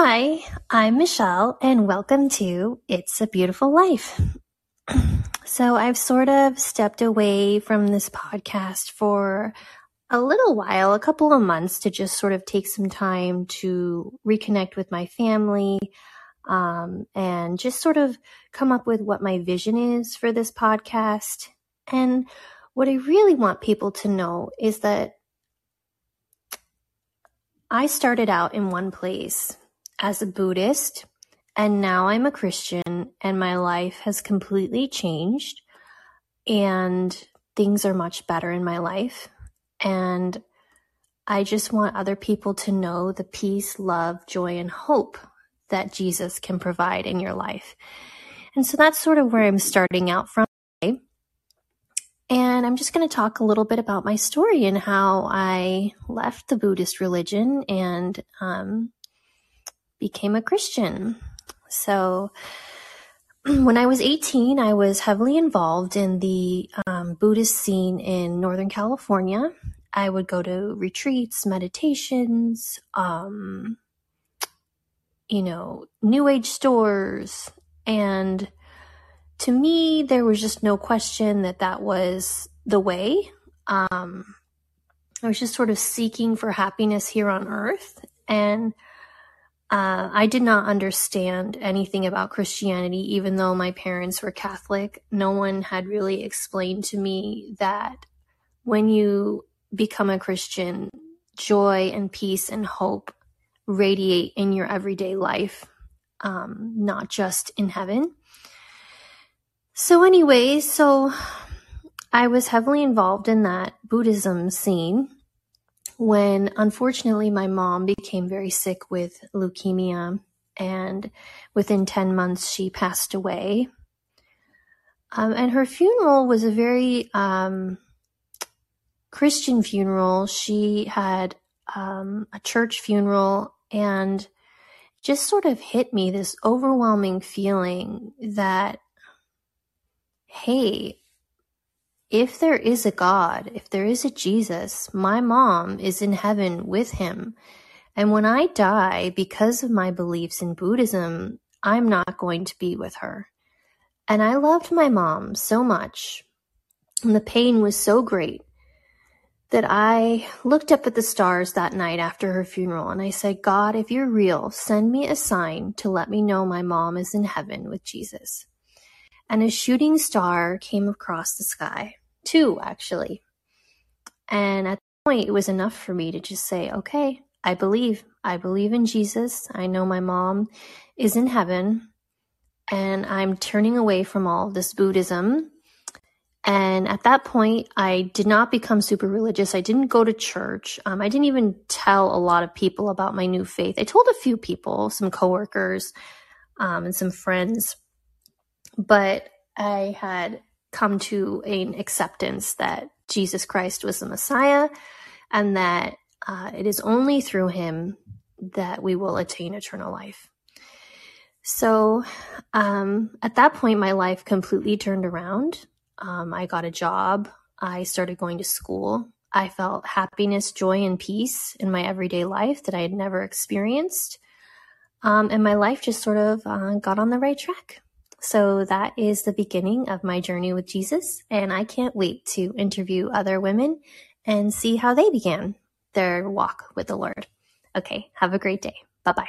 Hi, I'm Michelle, and welcome to It's a Beautiful Life. so, I've sort of stepped away from this podcast for a little while, a couple of months, to just sort of take some time to reconnect with my family um, and just sort of come up with what my vision is for this podcast. And what I really want people to know is that I started out in one place as a Buddhist, and now I'm a Christian, and my life has completely changed, and things are much better in my life. And I just want other people to know the peace, love, joy, and hope that Jesus can provide in your life. And so that's sort of where I'm starting out from. Today. And I'm just going to talk a little bit about my story and how I left the Buddhist religion and um, became a Christian. So, when I was 18, I was heavily involved in the um, Buddhist scene in Northern California. I would go to retreats, meditations, um, you know, new age stores. And to me, there was just no question that that was the way. Um, I was just sort of seeking for happiness here on earth. And uh, I did not understand anything about Christianity, even though my parents were Catholic. No one had really explained to me that when you become a Christian, joy and peace and hope radiate in your everyday life, um, not just in heaven. So, anyway, so I was heavily involved in that Buddhism scene when unfortunately my mom became very sick with leukemia and within 10 months she passed away. Um, and her funeral was a very um, Christian funeral. She had um, a church funeral and just sort of hit me this overwhelming feeling that, hey, if there is a God, if there is a Jesus, my mom is in heaven with him. And when I die, because of my beliefs in Buddhism, I'm not going to be with her. And I loved my mom so much, and the pain was so great that I looked up at the stars that night after her funeral and I said, God, if you're real, send me a sign to let me know my mom is in heaven with Jesus. And a shooting star came across the sky two actually. And at that point, it was enough for me to just say, okay, I believe. I believe in Jesus. I know my mom is in heaven. And I'm turning away from all this Buddhism. And at that point, I did not become super religious. I didn't go to church. Um, I didn't even tell a lot of people about my new faith. I told a few people, some coworkers, um, and some friends. But I had come to an acceptance that Jesus Christ was the Messiah and that uh, it is only through him that we will attain eternal life. So um, at that point, my life completely turned around. Um, I got a job. I started going to school. I felt happiness, joy, and peace in my everyday life that I had never experienced. Um, and my life just sort of uh, got on the right track. So that is the beginning of my journey with Jesus. And I can't wait to interview other women and see how they began their walk with the Lord. Okay. Have a great day. Bye bye.